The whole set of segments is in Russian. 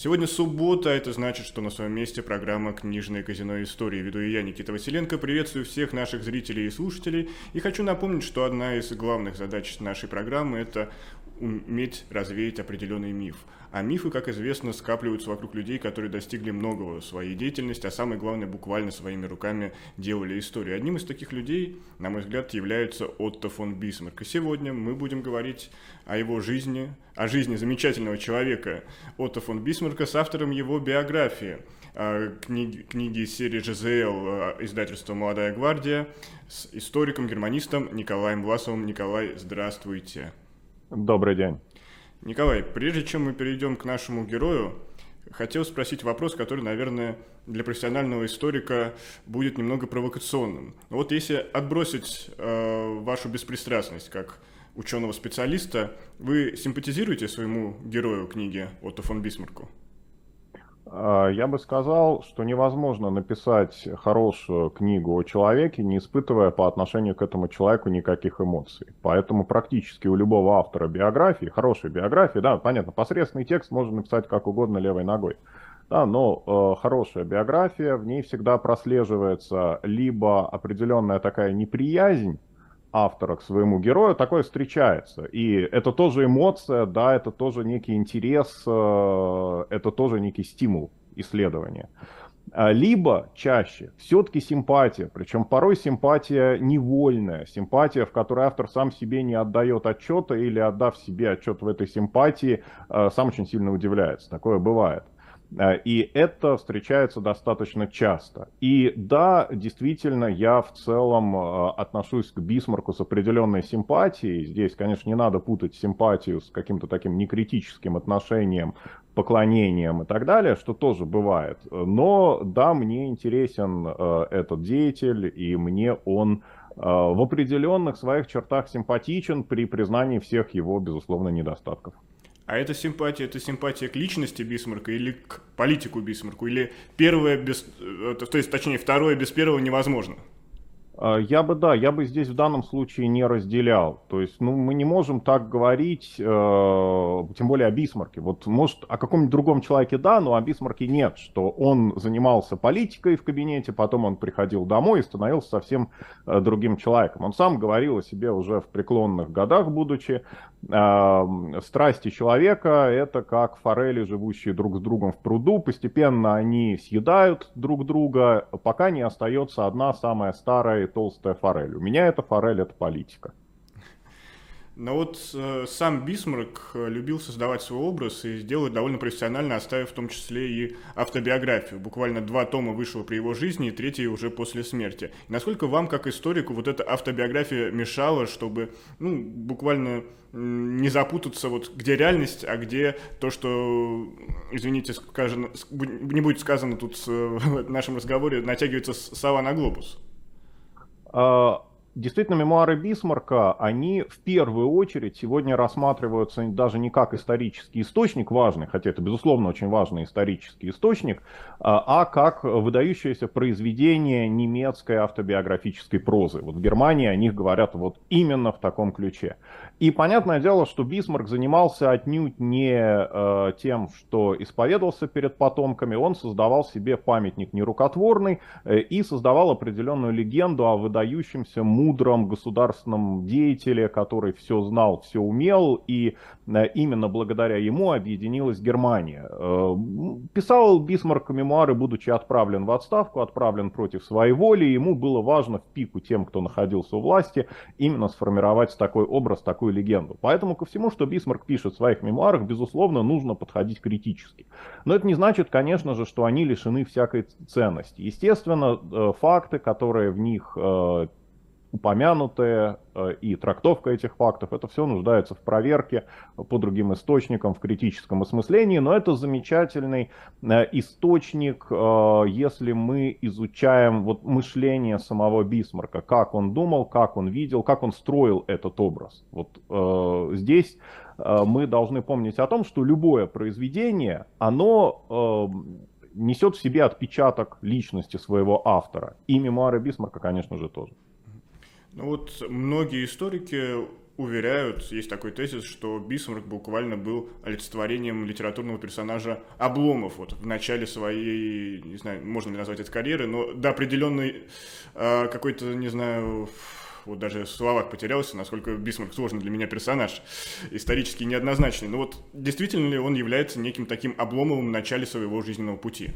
Сегодня суббота, это значит, что на своем месте программа «Книжное казино истории». Веду и я, Никита Василенко. Приветствую всех наших зрителей и слушателей. И хочу напомнить, что одна из главных задач нашей программы – это уметь развеять определенный миф – а мифы, как известно, скапливаются вокруг людей, которые достигли многого своей деятельности, а самое главное, буквально своими руками делали историю. Одним из таких людей, на мой взгляд, является Отто фон Бисмарк. И сегодня мы будем говорить о его жизни, о жизни замечательного человека Отто фон Бисмарка с автором его биографии а, книги, книги серии ЖЗЛ а, издательства «Молодая гвардия» с историком-германистом Николаем Власовым. Николай, здравствуйте. Добрый день. Николай, прежде чем мы перейдем к нашему герою, хотел спросить вопрос, который, наверное, для профессионального историка будет немного провокационным. Вот если отбросить э, вашу беспристрастность как ученого-специалиста, вы симпатизируете своему герою книги Отто фон Бисмарку? А, я бы сказал, что невозможно написать хорошую книгу о человеке, не испытывая по отношению к этому человеку никаких эмоций. Поэтому практически у любого автора биографии, хорошей биографии, да, понятно, посредственный текст можно написать как угодно левой ногой. Да, но э, хорошая биография, в ней всегда прослеживается либо определенная такая неприязнь автора к своему герою, такое встречается. И это тоже эмоция, да, это тоже некий интерес, э, это тоже некий стимул исследования. А, либо чаще все-таки симпатия, причем порой симпатия невольная, симпатия, в которой автор сам себе не отдает отчета или отдав себе отчет в этой симпатии, э, сам очень сильно удивляется. Такое бывает. Э, и это встречается достаточно часто. И да, действительно, я в целом э, отношусь к Бисмарку с определенной симпатией. Здесь, конечно, не надо путать симпатию с каким-то таким некритическим отношением, поклонением и так далее, что тоже бывает. Но да, мне интересен э, этот деятель, и мне он в определенных своих чертах симпатичен при признании всех его, безусловно, недостатков. А эта симпатия, это симпатия к личности Бисмарка или к политику Бисмарку? Или первое без... Э, то есть, точнее, второе без первого невозможно? А, я бы, да, я бы здесь в данном случае не разделял. То есть, ну, мы не можем так говорить, э, тем более о Бисмарке. Вот, может, о каком-нибудь другом человеке да, но о Бисмарке нет, что он занимался политикой в кабинете, потом он приходил домой и становился совсем э, другим человеком. Он сам говорил о себе уже в преклонных годах, будучи, страсти человека — это как форели, живущие друг с другом в пруду. Постепенно они съедают друг друга, пока не остается одна самая старая толстая форель. У меня эта форель, это политика. Но вот э, сам Бисмарк э, любил создавать свой образ и сделать довольно профессионально, оставив в том числе и автобиографию. Буквально два тома вышло при его жизни, и третий уже после смерти. И насколько вам, как историку, вот эта автобиография мешала, чтобы ну, буквально не запутаться, вот где реальность, а где то, что, извините, скажено, не будет сказано тут э, в нашем разговоре, натягивается сова на глобус? А, действительно, мемуары Бисмарка, они в первую очередь сегодня рассматриваются даже не как исторический источник важный, хотя это, безусловно, очень важный исторический источник, а, а как выдающееся произведение немецкой автобиографической прозы. Вот в Германии о них говорят вот именно в таком ключе. И понятное дело, что Бисмарк занимался отнюдь не э, тем, что исповедовался перед потомками, он создавал себе памятник нерукотворный э, и создавал определенную легенду о выдающемся мудром государственном деятеле, который все знал, все умел, и э, именно благодаря ему объединилась Германия. Э, писал Бисмарк мемуары, будучи отправлен в отставку, отправлен против своей воли, ему было важно в пику тем, кто находился у власти, именно сформировать такой образ, такую легенду. Поэтому ко всему, что Бисмарк пишет в своих мемуарах, безусловно, нужно подходить критически. Но это не значит, конечно же, что они лишены всякой ценности. Естественно, э, факты, которые в них упомянутые э, и трактовка этих фактов, это все нуждается в проверке по другим источникам, в критическом осмыслении, но это замечательный э, источник, э, если мы изучаем вот мышление самого Бисмарка, как он думал, как он видел, как он строил этот образ. Вот здесь мы должны помнить о том, что любое произведение, оно несет в себе отпечаток личности своего автора. И мемуары Бисмарка, конечно же, тоже. Ну вот многие историки уверяют, есть такой тезис, что Бисмарк буквально был олицетворением литературного персонажа Обломов вот в начале своей, не знаю, можно ли назвать это карьеры, но до определенной э, какой-то, не знаю, вот даже словах потерялся, насколько Бисмарк сложный для меня персонаж, исторически неоднозначный. Но вот действительно ли он является неким таким обломовым в начале своего жизненного пути?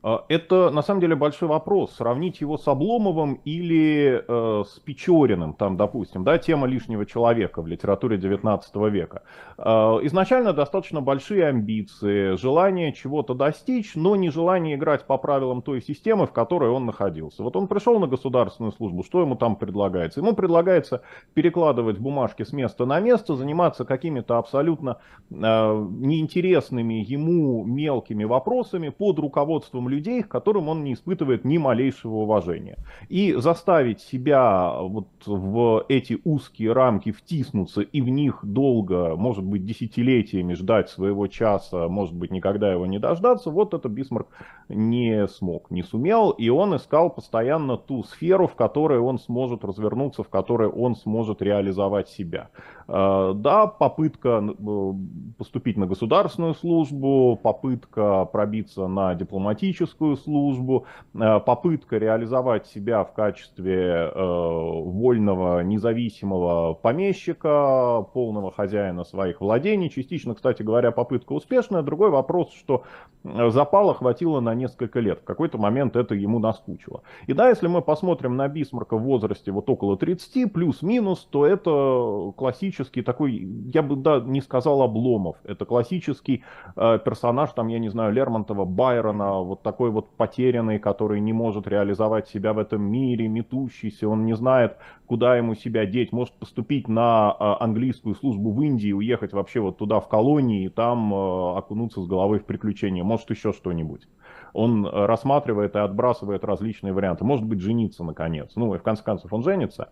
А, это на самом деле большой вопрос. Сравнить его с Обломовым или э, с Печориным, там, допустим, да, тема лишнего человека в литературе 19 века. Э, изначально достаточно большие амбиции, желание чего-то достичь, но не желание играть по правилам той системы, в которой он находился. Вот он пришел на государственную службу, что ему там предлагается? Ему предлагается перекладывать бумажки с места на место, заниматься какими-то абсолютно э, неинтересными ему мелкими вопросами под руководством людей, к которым он не испытывает ни малейшего уважения. И заставить себя вот в эти узкие рамки втиснуться и в них долго, может быть, десятилетиями ждать своего часа, может быть, никогда его не дождаться, вот это Бисмарк не смог, не сумел, и он искал постоянно ту сферу, в которой он сможет развернуться, в которой он сможет реализовать себя. Э, да, попытка э, поступить на государственную службу, попытка пробиться на дипломатическую службу, э, попытка реализовать себя в качестве вольного, независимого помещика, полного хозяина своих владений. Частично, кстати говоря, попытка успешная. Другой вопрос, что запала хватило на несколько лет. В какой-то момент это ему наскучило. И да, если мы посмотрим на Бисмарка в возрасте вот около 30, плюс-минус, то это классический такой, я бы да, не сказал Обломов, это классический э, персонаж, там, я не знаю, Лермонтова, Байрона, вот такой вот потерянный, который не может реализовать себя в этом мире, метущийся, он не знает, куда ему себя деть, может поступить на э, английскую службу в Индии, уехать вообще вот туда в колонии и там э, окунуться с головой в приключения, может еще что-нибудь он рассматривает и отбрасывает различные варианты. Может быть, жениться наконец. Ну, и в конце концов он женится.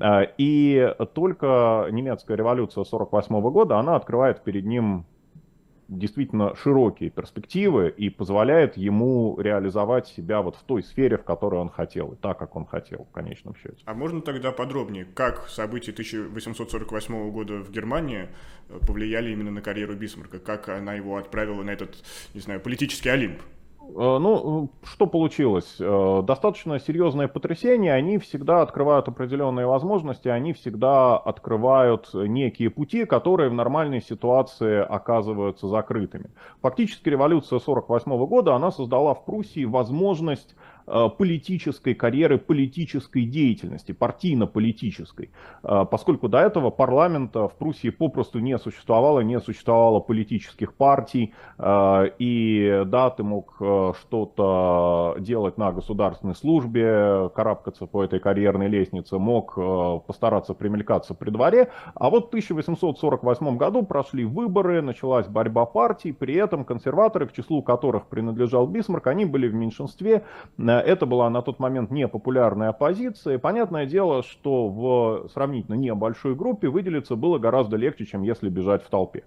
А, и только немецкая революция 1948 года, она открывает перед ним действительно широкие перспективы и позволяет ему реализовать себя вот в той сфере, в которой он хотел, и так, как он хотел в конечном счете. А можно тогда подробнее, как события 1848 года в Германии повлияли именно на карьеру Бисмарка, как она его отправила на этот, не знаю, политический Олимп? Э, ну, что получилось? Э, достаточно серьезные потрясения, они всегда открывают определенные возможности, они всегда открывают некие пути, которые в нормальной ситуации оказываются закрытыми. Фактически революция 1948 года, она создала в Пруссии возможность Э, политической карьеры, политической деятельности, партийно-политической. Э, поскольку до этого парламента в Пруссии попросту не существовало, не существовало политических партий, э, и да, ты мог что-то делать на государственной службе, карабкаться по этой карьерной лестнице, мог постараться примелькаться при дворе, а вот в 1848 году прошли выборы, началась борьба партий, при этом консерваторы, к числу которых принадлежал Бисмарк, они были в меньшинстве, это была на тот момент непопулярная оппозиция. Понятное дело, что в сравнительно небольшой группе выделиться было гораздо легче, чем если бежать в толпе.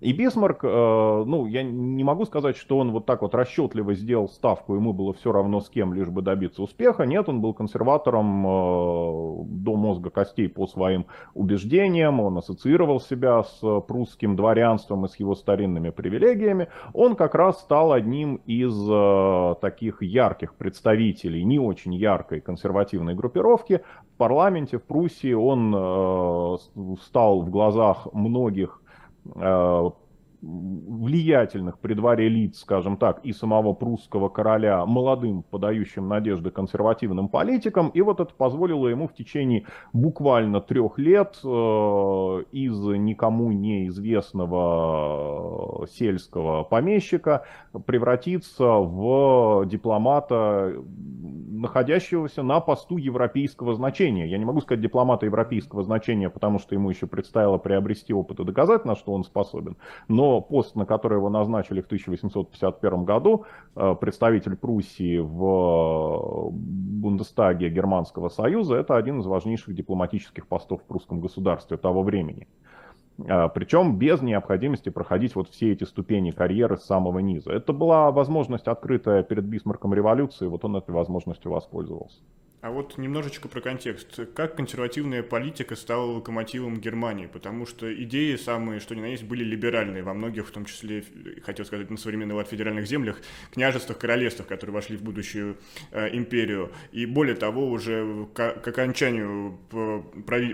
И Бисмарк, э, ну, я не могу сказать, что он вот так вот расчетливо сделал ставку, ему было все равно с кем, лишь бы добиться успеха. Нет, он был консерватором э, до мозга костей по своим убеждениям, он ассоциировал себя с прусским дворянством и с его старинными привилегиями. Он как раз стал одним из э, таких ярких представителей не очень яркой консервативной группировки. В парламенте, в Пруссии он стал в глазах многих Oh. Влиятельных при дворе лиц, скажем так, и самого прусского короля молодым, подающим надежды консервативным политикам, и вот это позволило ему в течение буквально трех лет э, из никому неизвестного сельского помещика превратиться в дипломата, находящегося на посту европейского значения. Я не могу сказать дипломата европейского значения, потому что ему еще предстояло приобрести опыт и доказать, на что он способен, но пост, на который его назначили в 1851 году, э, представитель Пруссии в Бундестаге Германского Союза, это один из важнейших дипломатических постов в прусском государстве того времени. Э, Причем без необходимости проходить вот все эти ступени карьеры с самого низа. Это была возможность, открытая перед Бисмарком революции, вот он этой возможностью воспользовался. А вот немножечко про контекст. Как консервативная политика стала локомотивом Германии? Потому что идеи самые, что ни на есть, были либеральные во многих, в том числе, хотел сказать, на современный лад федеральных землях, княжествах, королевствах, которые вошли в будущую э, империю. И более того, уже к, к окончанию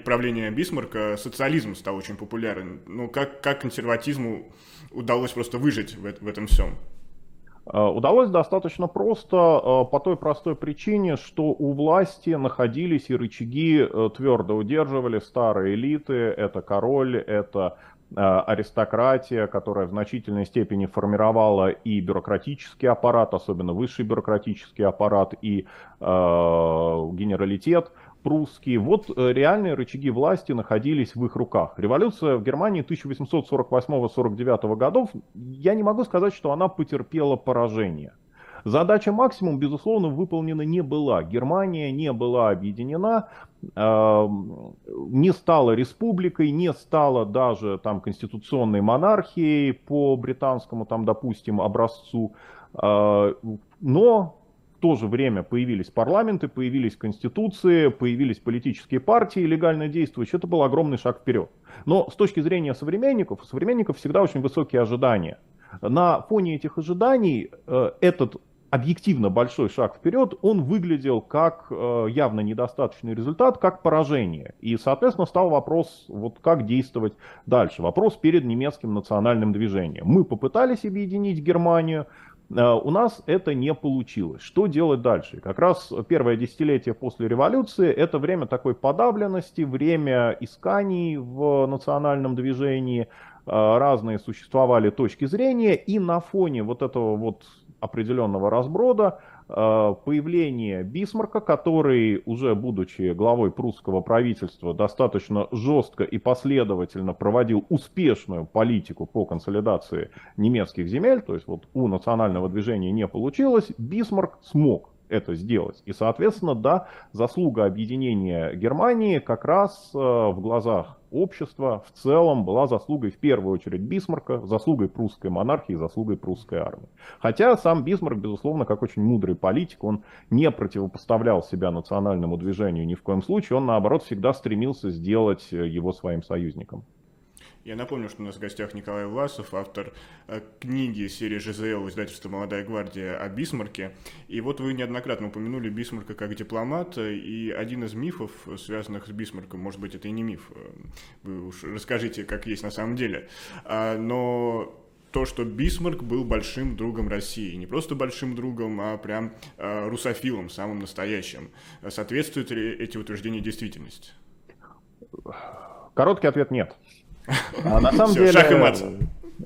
правления Бисмарка социализм стал очень популярен. Ну, как, как консерватизму удалось просто выжить в, в этом всем? Э, удалось достаточно просто э, по той простой причине, что у власти находились и рычаги э, твердо удерживали старые элиты, это король, это аристократия, которая в значительной степени формировала и бюрократический аппарат, особенно высший бюрократический аппарат, и э, генералитет прусские. Вот э, реальные рычаги власти находились в их руках. Революция в Германии 1848-49 годов, я не могу сказать, что она потерпела поражение. Задача максимум, безусловно, выполнена не была. Германия не была объединена, э, не стала республикой, не стала даже там конституционной монархией по британскому, там, допустим, образцу. Э, но то же время появились парламенты, появились конституции, появились политические партии легально действующие. Это был огромный шаг вперед. Но с точки зрения современников, у современников всегда очень высокие ожидания. На фоне этих ожиданий э, этот объективно большой шаг вперед, он выглядел как э, явно недостаточный результат, как поражение. И, соответственно, стал вопрос, вот как действовать дальше. Вопрос перед немецким национальным движением. Мы попытались объединить Германию, у нас это не получилось. Что делать дальше? Как раз первое десятилетие после революции это время такой подавленности, время исканий в национальном движении, э, разные существовали точки зрения, и на фоне вот этого вот определенного разброда появление Бисмарка, который, уже будучи главой прусского правительства, достаточно жестко и последовательно проводил успешную политику по консолидации немецких земель, то есть вот у национального движения не получилось, Бисмарк смог это сделать. И, соответственно, да, заслуга объединения Германии как раз э, в глазах общества в целом была заслугой в первую очередь Бисмарка, заслугой прусской монархии, заслугой прусской армии. Хотя сам Бисмарк, безусловно, как очень мудрый политик, он не противопоставлял себя национальному движению ни в коем случае, он наоборот всегда стремился сделать его своим союзником. Я напомню, что у нас в гостях Николай Власов, автор э, книги серии ЖЗЛ издательства «Молодая гвардия» о Бисмарке. И вот вы неоднократно упомянули Бисмарка как дипломата, и один из мифов, связанных с Бисмарком, может быть, это и не миф, э, вы уж расскажите, как есть на самом деле, а, но то, что Бисмарк был большим другом России. Не просто большим другом, а прям э, русофилом, самым настоящим. Соответствуют ли эти утверждения действительности? Короткий ответ – нет. А на самом деле... Шах и мат.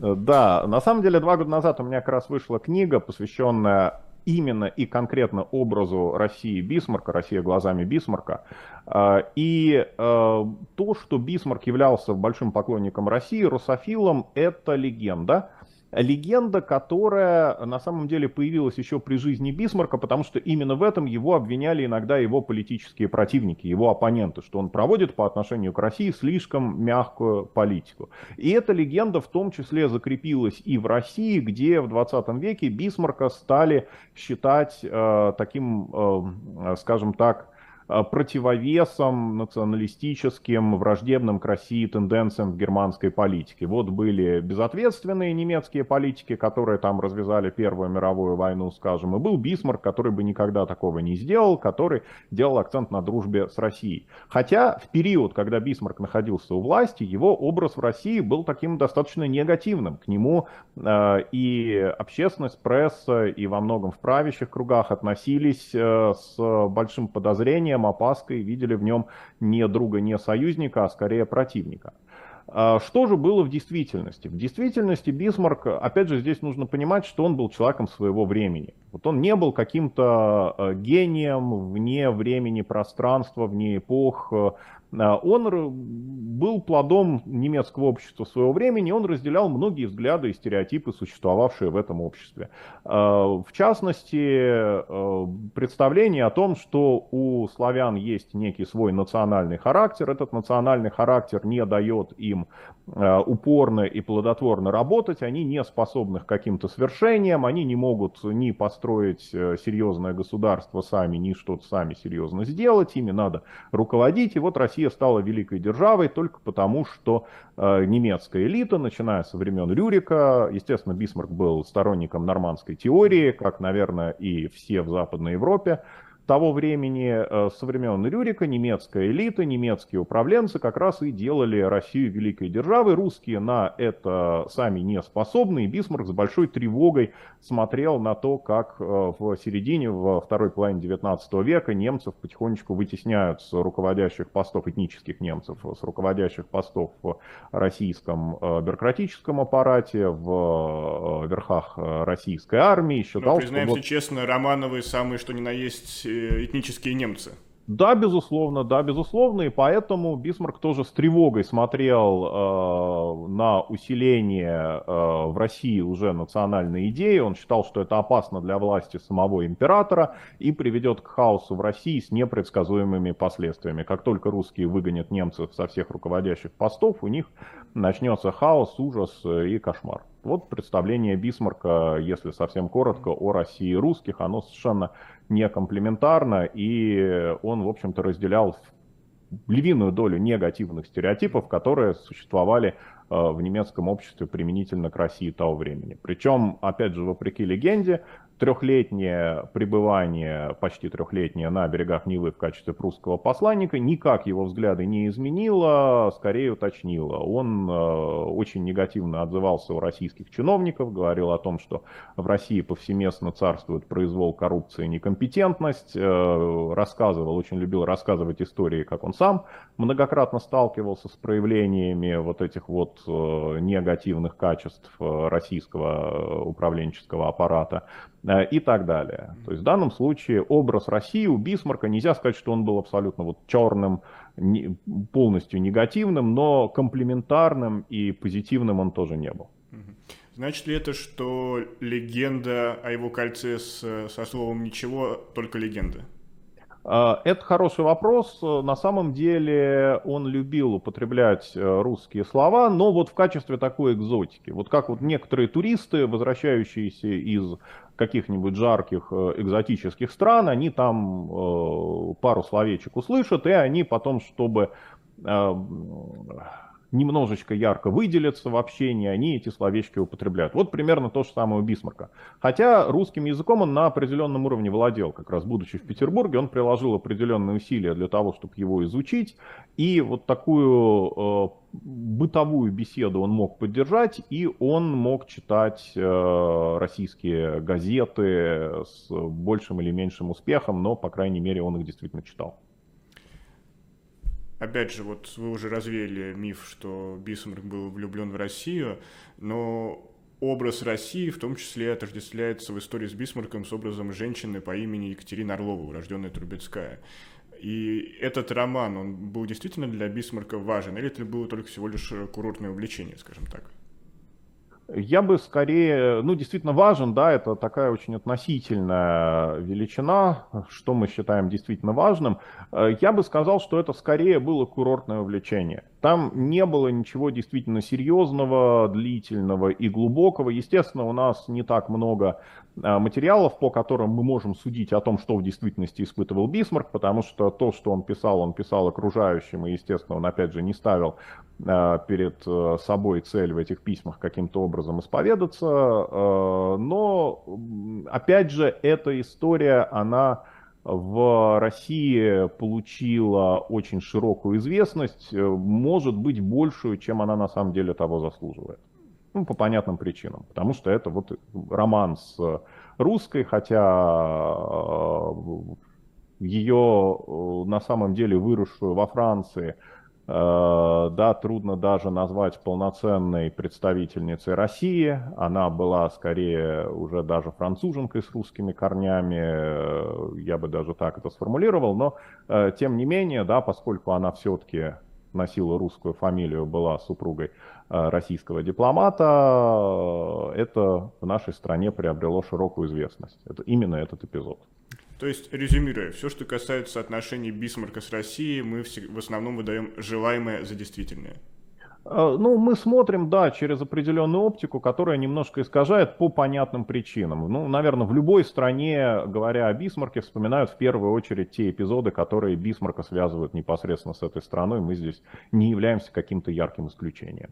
Э, да, на самом деле два года назад у меня как раз вышла книга, посвященная именно и конкретно образу России Бисмарка, Россия глазами Бисмарка. Э, и э, то, что Бисмарк являлся большим поклонником России, русофилом, это легенда легенда, которая на самом деле появилась еще при жизни Бисмарка, потому что именно в этом его обвиняли иногда его политические противники, его оппоненты, что он проводит по отношению к России слишком мягкую политику. И эта легенда в том числе закрепилась и в России, где в 20 веке Бисмарка стали считать э, таким, э, скажем так, Э, противовесом националистическим, враждебным к России тенденциям в германской политике. Вот были безответственные немецкие политики, которые там развязали Первую мировую войну, скажем, и был Бисмарк, который бы никогда такого не сделал, который делал акцент на дружбе с Россией. Хотя в период, когда Бисмарк находился у власти, его образ в России был таким достаточно негативным. К нему э, и общественность, пресса, и во многом в правящих кругах относились э, с большим подозрением, подозрением, опаской, видели в нем не друга, не союзника, а скорее противника. А что же было в действительности? В действительности Бисмарк, опять же, здесь нужно понимать, что он был человеком своего времени. Вот он не был каким-то э, гением вне времени, пространства, вне эпох, а, он был плодом немецкого общества своего времени, он разделял многие взгляды и стереотипы, существовавшие в этом обществе. А, в частности, а, представление о том, что у славян есть некий свой национальный характер, этот национальный характер не дает им упорно и плодотворно работать, они не способны к каким-то свершениям, они не могут ни построить э, серьезное государство сами, ни что-то сами серьезно сделать, ими надо руководить. И вот Россия стала великой державой только потому, что э, немецкая элита, начиная со времен Рюрика, естественно, Бисмарк был сторонником нормандской теории, как, наверное, и все в Западной Европе, того времени, э, со времен Рюрика, немецкая элита, немецкие управленцы как раз и делали Россию великой державой. Русские на это сами не способны, и Бисмарк с большой тревогой смотрел на то, как э, в середине, во второй половине 19 века немцев потихонечку вытесняют с руководящих постов, этнических немцев, с руководящих постов в российском э, бюрократическом аппарате, в верхах российской армии. Считал, Но, признаемся вот... честно, Романовы самые что ни на есть этнические немцы. Да, безусловно, да, безусловно, и поэтому Бисмарк тоже с тревогой смотрел э, на усиление э, в России уже национальной идеи. Он считал, что это опасно для власти самого императора и приведет к хаосу в России с непредсказуемыми последствиями. Как только русские выгонят немцев со всех руководящих постов, у них начнется хаос, ужас и кошмар. Вот представление Бисмарка, если совсем коротко, о России русских, оно совершенно не комплементарно, и он, в общем-то, разделял львиную долю негативных стереотипов, которые существовали э, в немецком обществе применительно к России того времени. Причем, опять же, вопреки легенде, трехлетнее пребывание, почти трехлетнее на берегах Нивы в качестве прусского посланника никак его взгляды не изменило, скорее уточнило. Он э, очень негативно отзывался у российских чиновников, говорил о том, что в России повсеместно царствует произвол, коррупция, некомпетентность, э, рассказывал, очень любил рассказывать истории, как он сам многократно сталкивался с проявлениями вот этих вот э, негативных качеств российского управленческого аппарата. Э, и так далее. То есть в данном случае образ России у Бисмарка нельзя сказать, что он был абсолютно вот черным, полностью негативным, но комплементарным и позитивным он тоже не был. Значит ли это, что легенда о его кольце с, со словом «ничего» только легенда? А, это хороший вопрос. На самом деле он любил употреблять э, русские слова, но вот в качестве такой экзотики. Вот как вот некоторые туристы, возвращающиеся из каких-нибудь жарких э, экзотических стран, они там э, пару словечек услышат, и они потом, чтобы немножечко ярко выделятся в общении, они эти словечки употребляют. Вот примерно то же самое у Бисмарка. Хотя русским языком он на определенном уровне владел, как раз будучи в Петербурге, он приложил определенные усилия для того, чтобы его изучить, и вот такую э, бытовую беседу он мог поддержать, и он мог читать э, российские газеты с большим или меньшим успехом, но, по крайней мере, он их действительно читал. Опять же, вот вы уже развеяли миф, что Бисмарк был влюблен в Россию, но образ России в том числе отождествляется в истории с Бисмарком с образом женщины по имени Екатерина Орлова, урожденная Трубецкая. И этот роман, он был действительно для Бисмарка важен, или это было только всего лишь курортное увлечение, скажем так? Я бы скорее, ну, действительно важен, да, это такая очень относительная величина, что мы считаем действительно важным. Э, я бы сказал, что это скорее было курортное увлечение. Там не было ничего действительно серьезного, длительного и глубокого. Естественно, у нас не так много а, материалов, по которым мы можем судить о том, что в действительности испытывал Бисмарк, потому что то, что он писал, он писал окружающим, и, естественно, он, опять же, не ставил а, перед э, собой цель в этих письмах каким-то образом исповедаться. А, но, опять же, эта история, она в России получила очень широкую известность, э, может быть большую, чем она на самом деле того заслуживает. Ну, по понятным причинам. Потому что это вот роман с русской, хотя э, ее э, на самом деле выросшую во Франции да, трудно даже назвать полноценной представительницей России. Она была скорее уже даже француженкой с русскими корнями, э, я бы даже так это сформулировал, но э, тем не менее, да, поскольку она все-таки носила русскую фамилию, была супругой российского дипломата, это в нашей стране приобрело широкую известность. Это именно этот эпизод. То есть, резюмируя, все, что касается отношений Бисмарка с Россией, мы в основном выдаем желаемое за действительное. Э, ну, мы смотрим, да, через определенную оптику, которая немножко искажает по понятным причинам. Ну, наверное, в любой стране, говоря о Бисмарке, вспоминают в первую очередь те эпизоды, которые Бисмарка связывают непосредственно с этой страной. Мы здесь не являемся каким-то ярким исключением.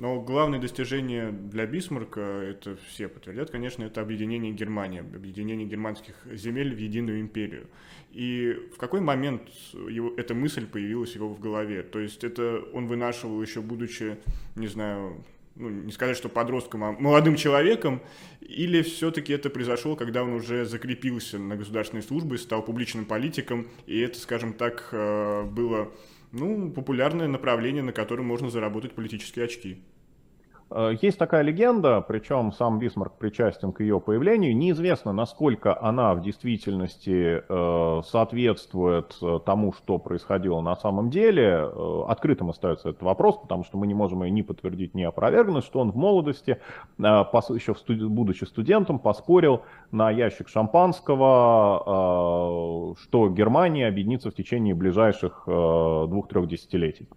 Но главное достижение для Бисмарка, это все подтвердят, конечно, это объединение Германии, объединение германских земель в единую империю. И в какой момент его, эта мысль появилась его в голове? То есть это он вынашивал еще будучи, не знаю, ну, не сказать, что подростком, а молодым человеком, или все-таки это произошло, когда он уже закрепился на государственной службе, стал публичным политиком, и это, скажем так, э, было ну, популярное направление, на котором можно заработать политические очки. Э, есть такая легенда, причем сам Бисмарк причастен к ее появлению. Неизвестно, насколько она в действительности э, соответствует э, тому, что происходило на самом деле. Открытым остается этот вопрос, потому что мы не можем ее ни подтвердить, ни опровергнуть, что он в молодости, еще будучи студентом, поспорил на ящик шампанского, что Германия объединится в течение ближайших двух-трех десятилетий.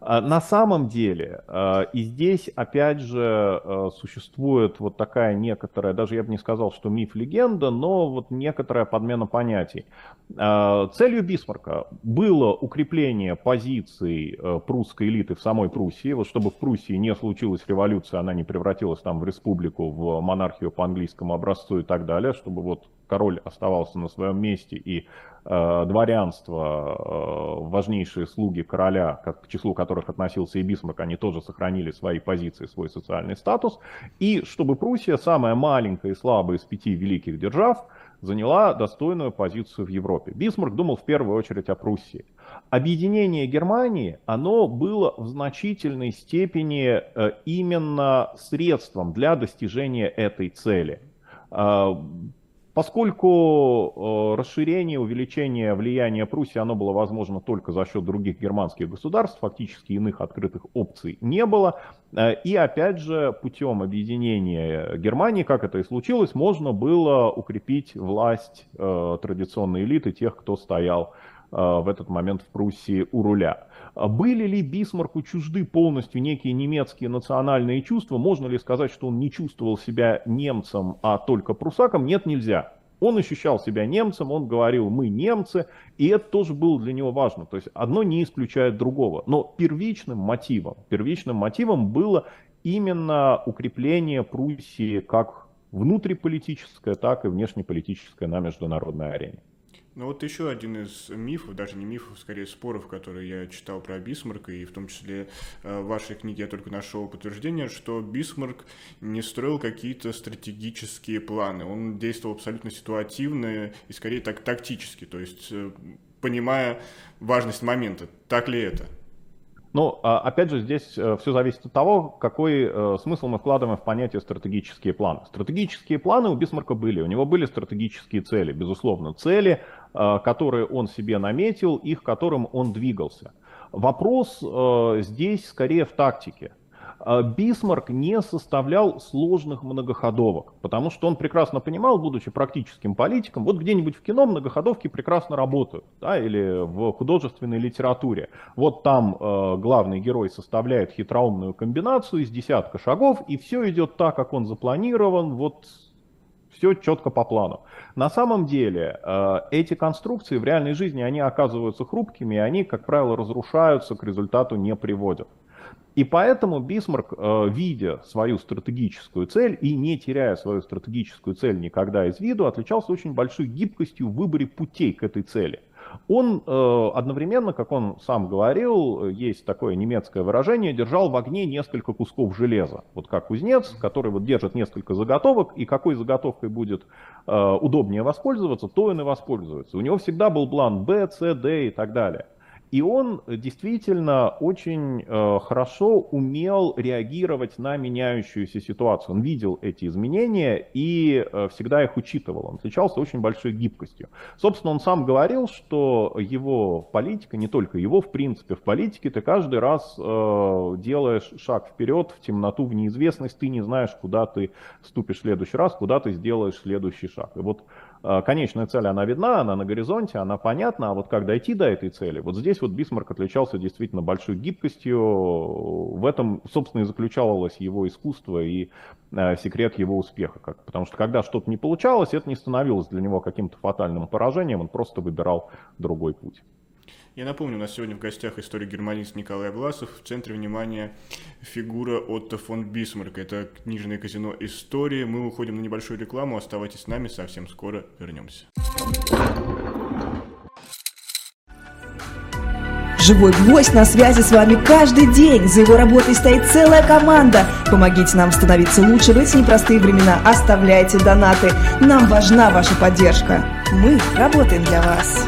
А, на самом деле, а, и здесь, опять же, а, существует вот такая некоторая, даже я бы не сказал, что миф-легенда, но вот некоторая подмена понятий. Целью Бисмарка было укрепление позиций прусской элиты в самой Пруссии, вот чтобы в Пруссии не случилась революция, она не превратилась там в республику, в монархию по английскому образцу и так далее, чтобы вот король оставался на своем месте и э, дворянство, э, важнейшие слуги короля, как, к числу которых относился и Бисмарк, они тоже сохранили свои позиции, свой социальный статус, и чтобы Пруссия, самая маленькая и слабая из пяти великих держав, заняла достойную позицию в Европе. Бисмарк думал в первую очередь о Пруссии. Объединение Германии, оно было в значительной степени э, именно средством для достижения этой цели. Поскольку э, расширение, увеличение влияния Пруссии, оно было возможно только за счет других германских государств, фактически иных открытых опций не было. Э, и опять же, путем объединения Германии, как это и случилось, можно было укрепить власть э, традиционной элиты, тех, кто стоял в этот момент в Пруссии у руля. Были ли Бисмарку чужды полностью некие немецкие национальные чувства? Можно ли сказать, что он не чувствовал себя немцем, а только прусаком? Нет, нельзя. Он ощущал себя немцем, он говорил «мы немцы», и это тоже было для него важно. То есть одно не исключает другого. Но первичным мотивом, первичным мотивом было именно укрепление Пруссии как внутриполитическое, так и внешнеполитическое на международной арене. Ну вот еще один из мифов, даже не мифов, скорее споров, которые я читал про Бисмарка, и в том числе э, в вашей книге я только нашел подтверждение, что Бисмарк не строил какие-то стратегические планы. Он действовал абсолютно ситуативно и скорее так тактически, то есть э, понимая важность момента. Так ли это? Ну, а, опять же, здесь э, все зависит от того, какой смысл мы вкладываем в понятие стратегические планы. Стратегические планы у Бисмарка были, у него были стратегические цели, безусловно, цели которые он себе наметил и к которым он двигался. Вопрос э, здесь скорее в тактике. Э, Бисмарк не составлял сложных многоходовок, потому что он прекрасно понимал, будучи практическим политиком, вот где-нибудь в кино многоходовки прекрасно работают, да, или в художественной литературе. Вот там э, главный герой составляет хитроумную комбинацию из десятка шагов, и все идет так, как он запланирован, вот все четко по плану. На самом деле э, эти конструкции в реальной жизни, они оказываются хрупкими, и они, как правило, разрушаются, к результату не приводят. И поэтому Бисмарк, э, видя свою стратегическую цель и не теряя свою стратегическую цель никогда из виду, отличался очень большой гибкостью в выборе путей к этой цели. Он э, одновременно, как он сам говорил, есть такое немецкое выражение, держал в огне несколько кусков железа. Вот как кузнец, который вот держит несколько заготовок, и какой заготовкой будет э, удобнее воспользоваться, то он и воспользуется. У него всегда был план Б, С, Д и так далее. И он действительно очень э, хорошо умел реагировать на меняющуюся ситуацию. Он видел эти изменения и э, всегда их учитывал. Он отличался очень большой гибкостью. Собственно, он сам говорил, что его политика, не только его, в принципе, в политике ты каждый раз э, делаешь шаг вперед в темноту, в неизвестность, ты не знаешь, куда ты ступишь в следующий раз, куда ты сделаешь следующий шаг. И вот конечная цель, она видна, она на горизонте, она понятна, а вот как дойти до этой цели, вот здесь вот Бисмарк отличался действительно большой гибкостью. В этом, собственно, и заключалось его искусство и э, секрет его успеха. Как, потому что когда что-то не получалось, это не становилось для него каким-то фатальным поражением, он просто выбирал другой путь. Я напомню, у нас сегодня в гостях историк-германист Николай Власов. В центре внимания фигура Отто фон Бисмарка. Это книжное казино истории. Мы уходим на небольшую рекламу. Оставайтесь с нами, совсем скоро вернемся. Живой гвоздь на связи с вами каждый день. За его работой стоит целая команда. Помогите нам становиться лучше в эти непростые времена. Оставляйте донаты. Нам важна ваша поддержка. Мы работаем для вас.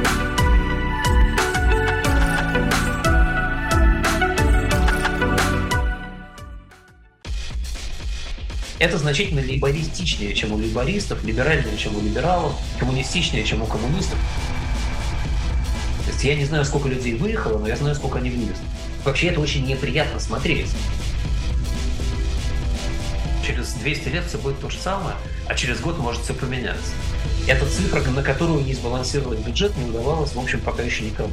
Это значительно либористичнее, чем у либористов, либеральнее, чем у либералов, коммунистичнее, чем у коммунистов. То есть я не знаю, сколько людей выехало, но я знаю, сколько они влезли. Вообще это очень неприятно смотреть. Через 200 лет все будет то же самое, а через год может все поменяться. Это цифра, на которую не сбалансировать бюджет не удавалось, в общем, пока еще никому.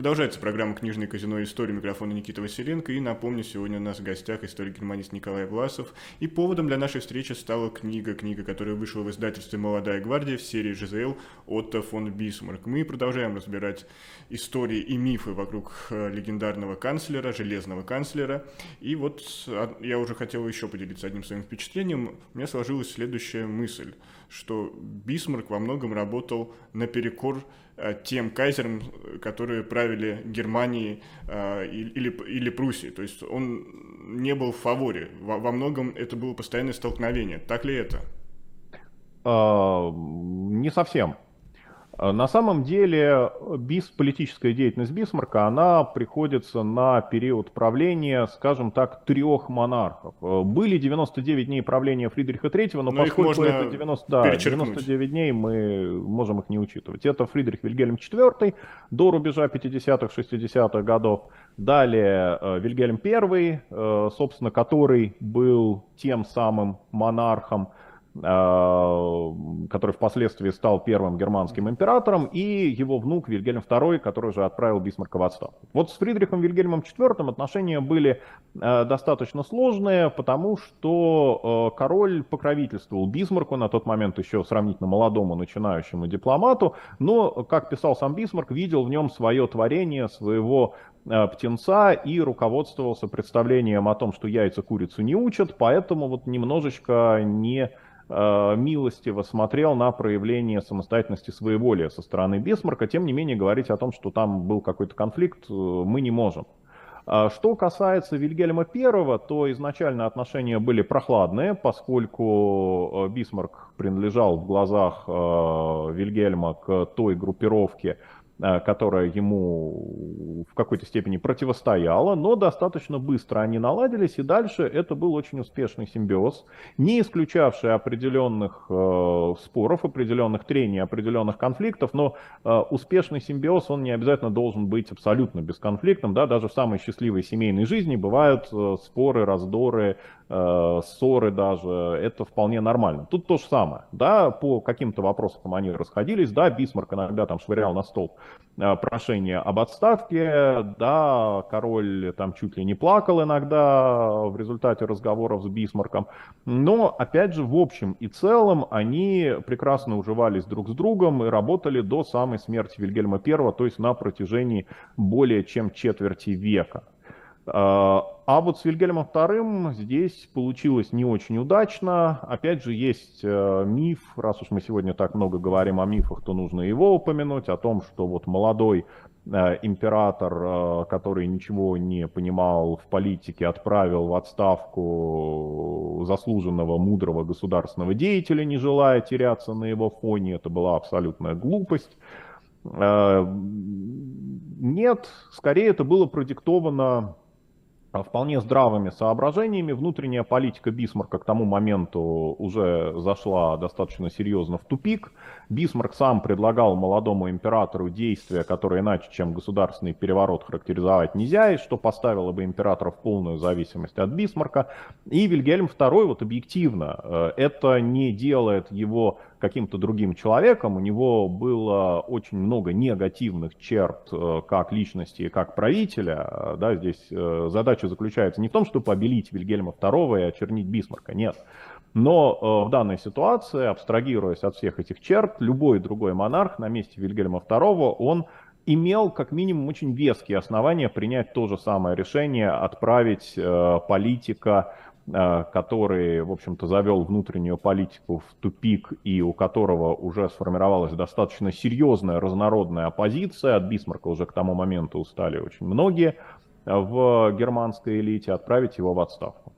Продолжается программа «Книжное казино. История». У микрофона Никита Василенко. И напомню, сегодня у нас в гостях историк-германист Николай Власов. И поводом для нашей встречи стала книга, книга, которая вышла в издательстве «Молодая гвардия» в серии «ЖЗЛ» Отто фон Бисмарк. Мы продолжаем разбирать истории и мифы вокруг э, легендарного канцлера, железного канцлера. И вот я уже хотел еще поделиться одним своим впечатлением. У меня сложилась следующая мысль, что Бисмарк во многом работал наперекор тем кайзерам, которые правили Германией э, или, или Пруссией. То есть он не был в фаворе. Во, во многом это было постоянное столкновение. Так ли это? А, не совсем. Э, на самом деле бис, политическая деятельность Бисмарка, она приходится на период правления, скажем так, трех монархов. Э, были 99 дней правления Фридриха III, но, но поскольку это 90, да, 99 дней, мы можем их не учитывать. Это Фридрих Вильгельм IV до рубежа 50-х, 60-х годов. Далее э, Вильгельм I, собственно, который был тем самым монархом, который впоследствии стал первым германским императором, и его внук Вильгельм II, который же отправил Бисмарка в отставку. Вот с Фридрихом Вильгельмом IV отношения были э, достаточно сложные, потому что э, король покровительствовал Бисмарку, на тот момент еще сравнительно молодому начинающему дипломату, но, как писал сам Бисмарк, видел в нем свое творение, своего птенца и руководствовался представлением о том, что яйца курицу не учат, поэтому вот немножечко не Э, милостиво смотрел на проявление самостоятельности своеволия со стороны Бисмарка. Тем не менее, говорить о том, что там был какой-то конфликт, э, мы не можем. А что касается Вильгельма I, то изначально отношения были прохладные, поскольку э, Бисмарк принадлежал в глазах Вильгельма к той группировке, Э, которая ему в какой-то степени противостояла, но достаточно быстро они наладились, и дальше это был очень успешный симбиоз, не исключавший определенных э, споров, определенных трений, определенных конфликтов, но э, успешный симбиоз, он не обязательно должен быть абсолютно бесконфликтным, да, даже в самой счастливой семейной жизни бывают э, споры, раздоры, э, ссоры даже, это вполне нормально. Тут то же самое, да, по каким-то вопросам они расходились, да, Бисмарк иногда там швырял на стол э, прошение об отставке, да, король там чуть ли не плакал иногда в результате разговоров с Бисмарком, но, опять же, в общем и целом они прекрасно уживались друг с другом и работали до самой смерти Вильгельма I, то есть на протяжении более чем четверти века. А, вот с Вильгельмом II здесь получилось не очень удачно. Опять же, есть э, миф, раз уж мы сегодня так много говорим о мифах, то нужно его упомянуть, о том, что вот молодой э, император, э, который ничего не понимал в политике, отправил в отставку заслуженного, мудрого государственного деятеля, не желая теряться на его фоне. Это была абсолютная глупость. Нет, скорее это было продиктовано вполне здравыми соображениями. Внутренняя политика Бисмарка к тому моменту уже зашла достаточно серьезно в тупик. Бисмарк сам предлагал молодому императору действия, которые иначе, чем государственный переворот, характеризовать нельзя, и что поставило бы императора в полную зависимость от Бисмарка. И Вильгельм II вот объективно э, это не делает его каким-то другим человеком. У него было очень много негативных черт э, как личности, как правителя. Да, здесь э, задача заключается не в том, чтобы обелить Вильгельма II и очернить Бисмарка, нет. Но э, в данной ситуации, абстрагируясь от всех этих черт, любой другой монарх на месте Вильгельма II, он имел как минимум очень веские основания принять то же самое решение, отправить э, политика, э, который, в общем-то, завел внутреннюю политику в тупик и у которого уже сформировалась достаточно серьезная разнородная оппозиция, от Бисмарка уже к тому моменту устали очень многие в германской элите, отправить его в отставку.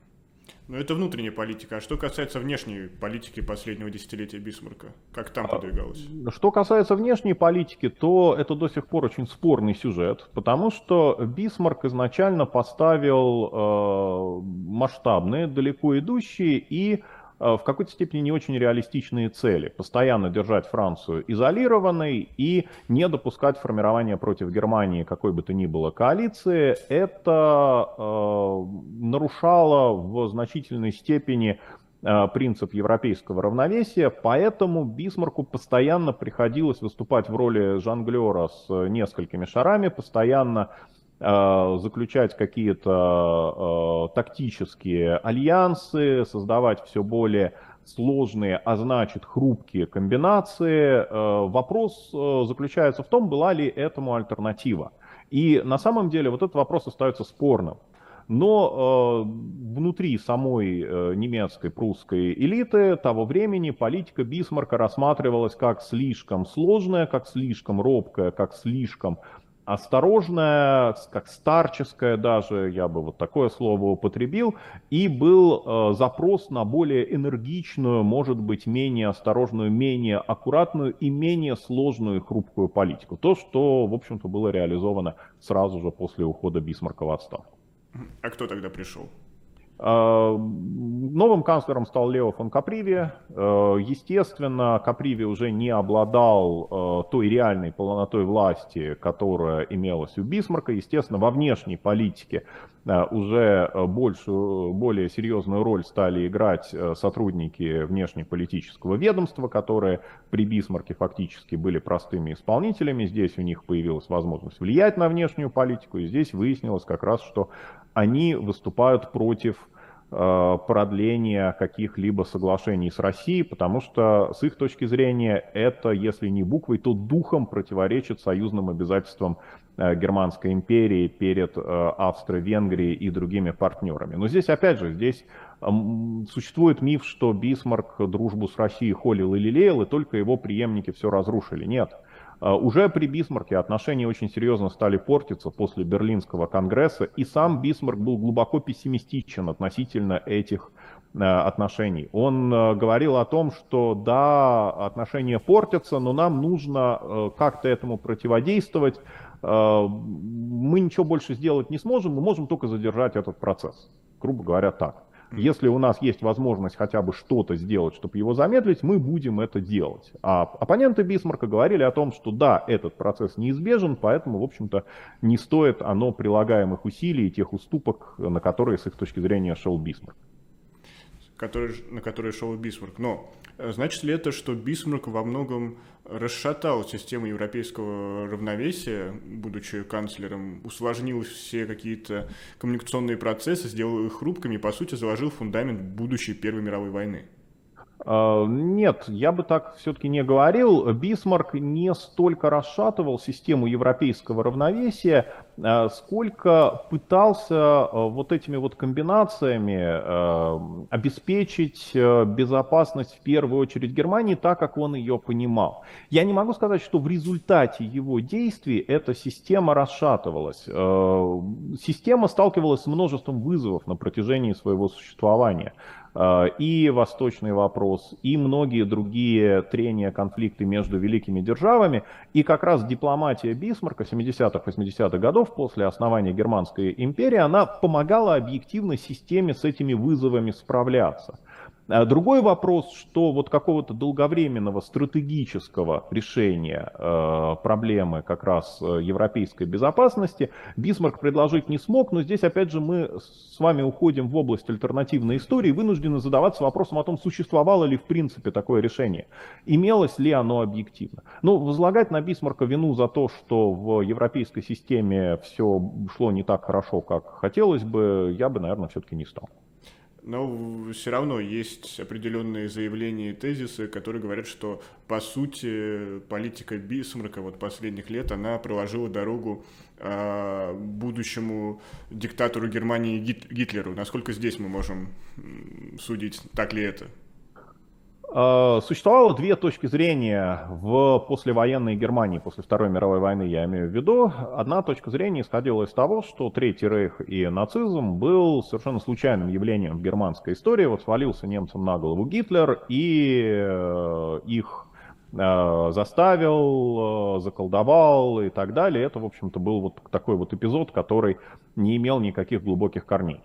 Но это внутренняя политика. А что касается внешней политики последнего десятилетия Бисмарка? Как там а, подвигалось? Что касается внешней политики, то это до сих пор очень спорный сюжет, потому что Бисмарк изначально поставил э, масштабные, далеко идущие и в какой-то степени не очень реалистичные цели. Постоянно держать Францию изолированной и не допускать формирования против Германии какой бы то ни было коалиции. Это э, нарушало в значительной степени э, принцип европейского равновесия, поэтому Бисмарку постоянно приходилось выступать в роли жонглера с несколькими шарами, постоянно Э, заключать какие-то э, тактические альянсы, создавать все более сложные, а значит хрупкие комбинации. Э, вопрос заключается в том, была ли этому альтернатива. И на самом деле вот этот вопрос остается спорным. Но э, внутри самой э, немецкой прусской элиты того времени политика Бисмарка рассматривалась как слишком сложная, как слишком робкая, как слишком осторожная, как старческая даже, я бы вот такое слово употребил, и был э, запрос на более энергичную, может быть, менее осторожную, менее аккуратную и менее сложную и хрупкую политику. То, что, в общем-то, было реализовано сразу же после ухода Бисмарка в отставку. А кто тогда пришел? Э, новым канцлером стал Лео фон Каприви. Э, естественно, Каприви уже не обладал э, той реальной полнотой власти, которая имелась у Бисмарка. Естественно, во внешней политике уже большую, более серьезную роль стали играть сотрудники внешнеполитического ведомства, которые при Бисмарке фактически были простыми исполнителями. Здесь у них появилась возможность влиять на внешнюю политику, и здесь выяснилось как раз, что они выступают против э, продления каких-либо соглашений с Россией, потому что с их точки зрения это, если не буквой, то духом противоречит союзным обязательствам э, Германской империи перед э, Австро-Венгрией и другими партнерами. Но здесь, опять же, здесь существует миф, что Бисмарк дружбу с Россией холил и лелеял, и только его преемники все разрушили. Нет. Уже при Бисмарке отношения очень серьезно стали портиться после Берлинского конгресса, и сам Бисмарк был глубоко пессимистичен относительно этих а, отношений. Он а, говорил о том, что да, отношения портятся, но нам нужно как-то этому противодействовать. Мы ничего больше сделать не сможем, мы можем только задержать этот процесс. Грубо говоря, так. Если у нас есть возможность хотя бы что-то сделать, чтобы его замедлить, мы будем это делать. А оппоненты Бисмарка говорили о том, что да, этот процесс неизбежен, поэтому, в общем-то, не стоит оно прилагаемых усилий и тех уступок, на которые с их точки зрения шел Бисмарк который, на который шел Бисмарк. Но э, значит ли это, что Бисмарк во многом расшатал систему европейского равновесия, будучи канцлером, усложнил все какие-то коммуникационные процессы, сделал их хрупкими и, по сути, заложил фундамент будущей Первой мировой войны? А, нет, я бы так все-таки не говорил. Бисмарк не столько расшатывал систему европейского равновесия, а, сколько пытался а, вот этими вот комбинациями обеспечить безопасность в первую очередь Германии так, как он ее понимал. Я не могу сказать, что в результате его действий эта система расшатывалась. Система сталкивалась с множеством вызовов на протяжении своего существования. Э, и восточный вопрос, и многие другие трения, конфликты между великими державами. И как раз дипломатия Бисмарка 70-х, 80-х годов после основания Германской империи, она помогала объективно системе с этими вызовами справляться. А другой вопрос, что вот какого-то долговременного стратегического решения э, проблемы как раз э, европейской безопасности Бисмарк предложить не смог, но здесь опять же мы с вами уходим в область альтернативной истории, вынуждены задаваться вопросом о том, существовало ли в принципе такое решение, имелось ли оно объективно. Ну, возлагать на Бисмарка вину за то, что в европейской системе все шло не так хорошо, как хотелось бы, я бы, наверное, все-таки не стал. Но все равно есть определенные заявления и тезисы, которые говорят, что по сути политика Бисмарка вот последних лет, она проложила дорогу э, будущему диктатору Германии Гит Гитлеру. Насколько здесь мы можем судить, так ли это? А, существовало две точки зрения в послевоенной Германии, после Второй мировой войны, я имею в виду. Одна точка зрения исходила из того, что Третий Рейх и нацизм был совершенно случайным явлением в германской истории. Вот свалился немцам на голову Гитлер и э, их э, заставил, э, заколдовал и так далее. Это, в общем-то, был вот такой вот эпизод, который не имел никаких глубоких корней.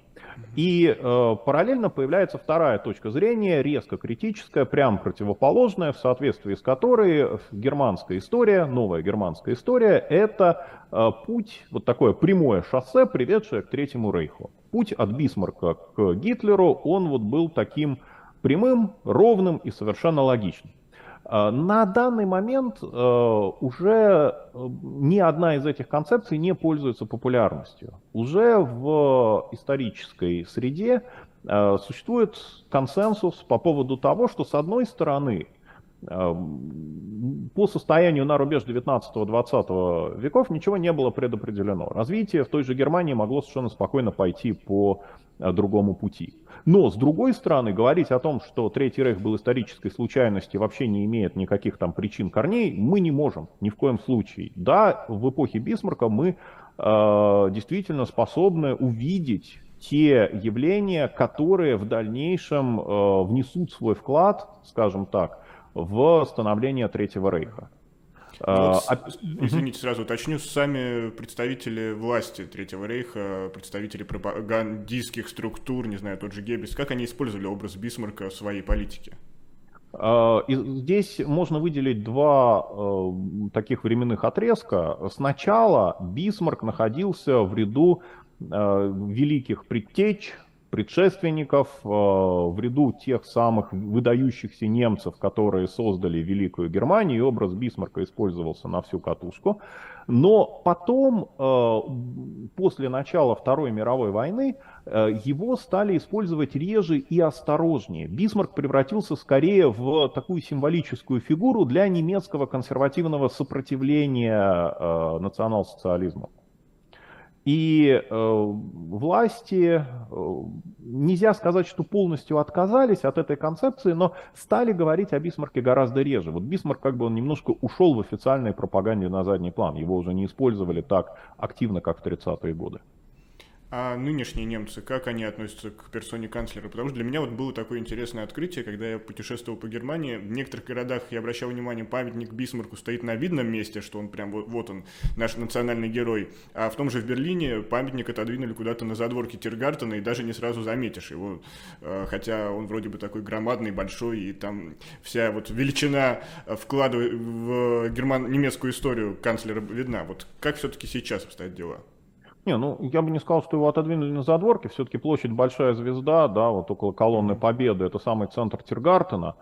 И э, параллельно появляется вторая точка зрения, резко критическая, прям противоположная, в соответствии с которой германская история, новая германская история, это э, путь, вот такое прямое шоссе, приведшее к Третьему Рейху. Путь от Бисмарка к Гитлеру, он вот был таким прямым, ровным и совершенно логичным. Э, на данный момент э, уже э, ни одна из этих концепций не пользуется популярностью. Уже в исторической среде существует консенсус по поводу того, что с одной стороны по состоянию на рубеж 19-20 веков ничего не было предопределено. Развитие в той же Германии могло совершенно спокойно пойти по другому пути. Но, с другой стороны, говорить о том, что Третий Рейх был исторической случайностью, вообще не имеет никаких там причин корней, мы не можем ни в коем случае. Да, в эпохе Бисмарка мы э, действительно способны увидеть те явления, которые в дальнейшем э, внесут свой вклад, скажем так, в становление Третьего Рейха. Ну вот, а... Извините, сразу уточню, сами представители власти Третьего Рейха, представители пропагандистских структур, не знаю, тот же Геббельс, как они использовали образ Бисмарка в своей политике? А, здесь можно выделить два э, таких временных отрезка. Сначала Бисмарк находился в ряду э, великих предтеч предшественников э, в ряду тех самых выдающихся немцев, которые создали Великую Германию, и образ Бисмарка использовался на всю катушку. Но потом, э, после начала Второй мировой войны, э, его стали использовать реже и осторожнее. Бисмарк превратился скорее в такую символическую фигуру для немецкого консервативного сопротивления национал-социализму. И э, власти, э, нельзя сказать, что полностью отказались от этой концепции, но стали говорить о Бисмарке гораздо реже. Вот Бисмарк как бы он немножко ушел в официальной пропаганде на задний план. Его уже не использовали так активно, как в 30-е годы. А нынешние немцы, как они относятся к персоне канцлера? Потому что для меня вот было такое интересное открытие, когда я путешествовал по Германии. В некоторых городах я обращал внимание, памятник Бисмарку стоит на видном месте, что он прям вот, вот он, наш национальный герой. А в том же в Берлине памятник отодвинули куда-то на задворке Тиргартена, и даже не сразу заметишь его. А, хотя он вроде бы такой громадный, большой, и там вся вот величина вклада в герман немецкую историю канцлера видна. Вот как все-таки сейчас обстоят дела? Не, ну я бы не сказал, что его отодвинули на задворке. Все-таки площадь Большая Звезда, да, вот около колонны Победы, это самый центр Тиргартена.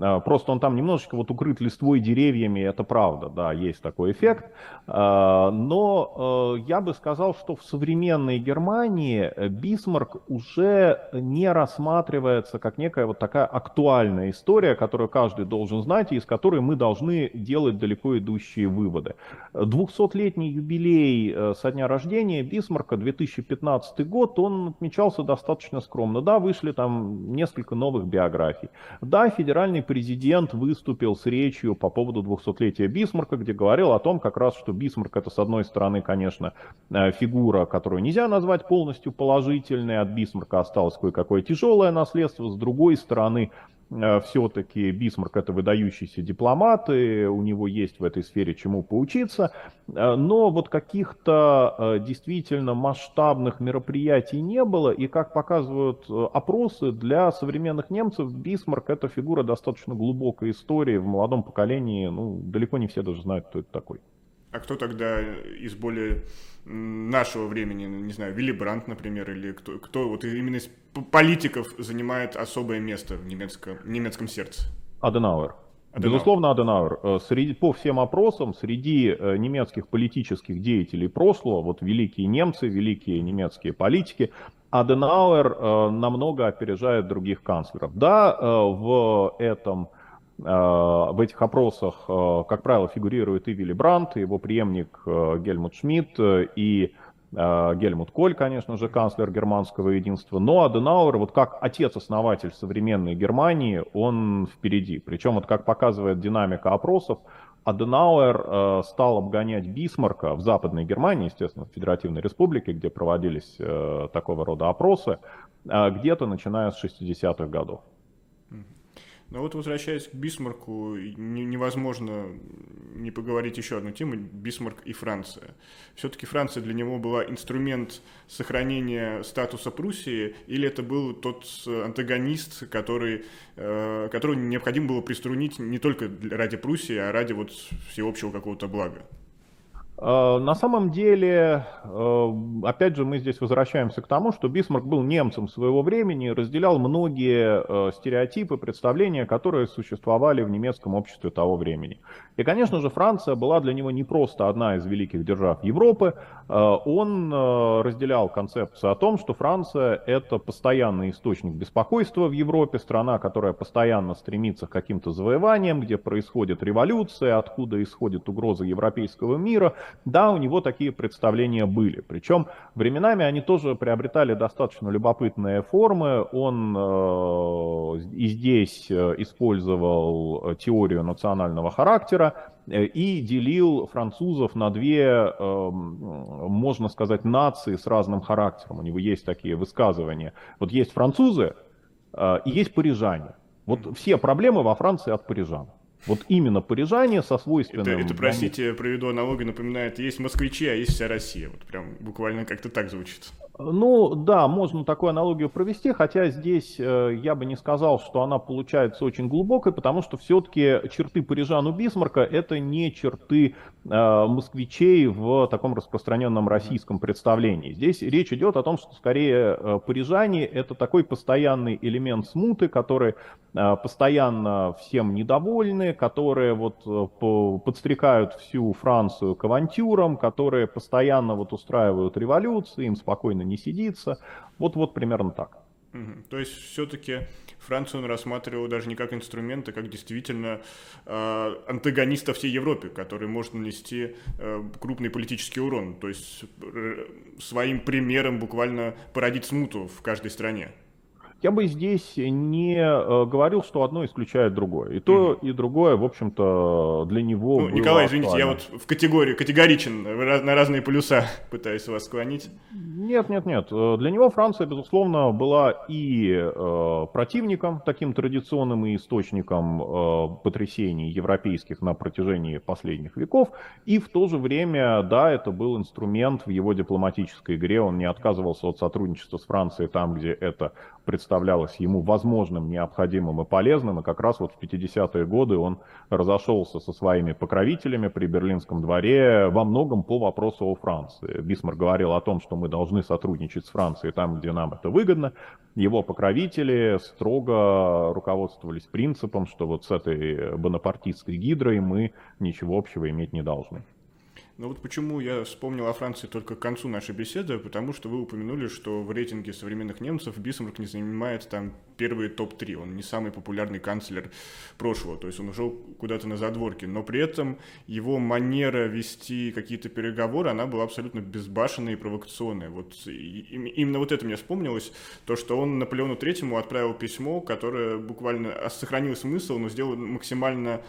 А, просто он там немножечко вот укрыт листвой деревьями, это правда, да, есть такой эффект. А, но э, я бы сказал, что в современной Германии Бисмарк уже не рассматривается как некая вот такая актуальная история, которую каждый должен знать и из которой мы должны делать далеко идущие выводы. 200-летний юбилей э, со дня рождения Бисмарка, 2015 год, он отмечался достаточно скромно. Да, вышли там несколько новых биографий. Да, федеральный федеральный президент выступил с речью по поводу 200-летия Бисмарка, где говорил о том, как раз, что Бисмарк это, с одной стороны, конечно, э, фигура, которую нельзя назвать полностью положительной, от Бисмарка осталось кое-какое тяжелое наследство, с другой стороны, все-таки Бисмарк это выдающийся дипломат, и у него есть в этой сфере чему поучиться, э, но вот каких-то э, действительно масштабных мероприятий не было, и как показывают опросы, для современных немцев Бисмарк это фигура достаточно глубокой истории, в молодом поколении, ну, далеко не все даже знают, кто это такой. А кто тогда из более нашего времени, не знаю, Вилли Брандт, например, или кто, кто вот именно из политиков занимает особое место в немецком, немецком сердце? Аденауэр. Аденауэр. Безусловно, Аденауэр. Э, среди, по всем опросам, среди э, немецких политических деятелей прошлого, вот великие немцы, великие немецкие политики, Аденауэр э, намного опережает других канцлеров. Да, в этом в этих опросах, как правило, фигурирует и Вилли Брандт, и его преемник Гельмут Шмидт, и Гельмут Коль, конечно же, канцлер германского единства. Но Аденауэр, вот как отец-основатель современной Германии, он впереди. Причем, вот как показывает динамика опросов, Аденауэр стал обгонять Бисмарка в Западной Германии, естественно, в Федеративной Республике, где проводились такого рода опросы, где-то начиная с 60-х годов. Но вот возвращаясь к Бисмарку, невозможно не поговорить еще одну тему, Бисмарк и Франция. Все-таки Франция для него была инструмент сохранения статуса Пруссии, или это был тот антагонист, который, э, которого необходимо было приструнить не только ради Пруссии, а ради вот всеобщего какого-то блага? Э, на самом деле, э, опять же, мы здесь возвращаемся к тому, что Бисмарк был немцем своего времени, разделял многие э, стереотипы, представления, которые существовали в немецком обществе того времени. И, конечно же, Франция была для него не просто одна из великих держав Европы. Он разделял концепцию о том, что Франция – это постоянный источник беспокойства в Европе, страна, которая постоянно стремится к каким-то завоеваниям, где происходит революция, откуда исходит угроза европейского мира – да, у него такие представления были. Причем временами они тоже приобретали достаточно любопытные формы. Он э, и здесь э, использовал теорию национального характера э, и делил французов на две, э, можно сказать, нации с разным характером. У него есть такие высказывания. Вот есть французы э, и есть парижане. Вот все проблемы во Франции от парижан. Вот именно парижане со свойственным... Это, это простите, проведу аналогию, напоминает, есть москвичи, а есть вся Россия. Вот прям буквально как-то так звучит. Ну да, можно такую аналогию провести, хотя здесь э, я бы не сказал, что она получается очень глубокой, потому что все-таки черты парижан у Бисмарка это не черты москвичей в таком распространенном российском представлении. Здесь речь идет о том, что скорее э, парижане это такой постоянный элемент смуты, который э, постоянно всем недовольны, которые вот э, по, подстрекают всю Францию к авантюрам, которые постоянно вот устраивают революции, им спокойно не сидится. Вот-вот примерно так. То есть все-таки Францию он рассматривал даже не как инструмент, а как действительно э, антагониста всей Европе, который может нанести э, крупный политический урон. То есть э, своим примером буквально породить смуту в каждой стране. Я бы здесь не э, говорил, что одно исключает другое. И то, mm-hmm. и другое, в общем-то, для него. Ну, Николай, извините, я вот в категории категоричен, на разные полюса пытаюсь вас склонить. Нет, нет, нет. Э, для него Франция, безусловно, была и э, противником, таким традиционным и источником э, потрясений европейских на протяжении последних веков, и в то же время, да, это был инструмент в его дипломатической игре. Он не отказывался от сотрудничества с Францией там, где это представлялось ему возможным, необходимым и полезным. И как раз вот в 50-е годы он разошелся со своими покровителями при Берлинском дворе во многом по вопросу о Франции. Бисмарк говорил о том, что мы должны сотрудничать с Францией там, где нам это выгодно. Его покровители строго руководствовались принципом, что вот с этой бонапартистской гидрой мы ничего общего иметь не должны. Но вот почему я вспомнил о Франции только к концу нашей беседы, потому что вы упомянули, что в рейтинге современных немцев Бисмарк не занимает там первые топ-3. Он не самый популярный канцлер прошлого, то есть он ушел куда-то на задворки. Но при этом его манера вести какие-то переговоры, она была абсолютно безбашенная и провокационная. Вот именно вот это мне вспомнилось, то, что он Наполеону Третьему отправил письмо, которое буквально сохранил смысл, но сделал максимально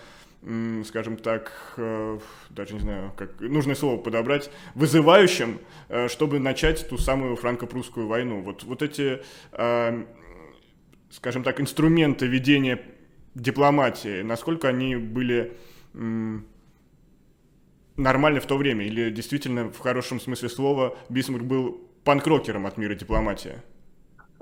скажем так, э, даже не знаю, как нужное слово подобрать, вызывающим, э, чтобы начать ту самую франко-прусскую войну. Вот, вот эти э, скажем так, инструменты ведения дипломатии, насколько они были нормальны в то время? Или действительно, в хорошем смысле слова, Бисмарк был панкрокером от мира дипломатии?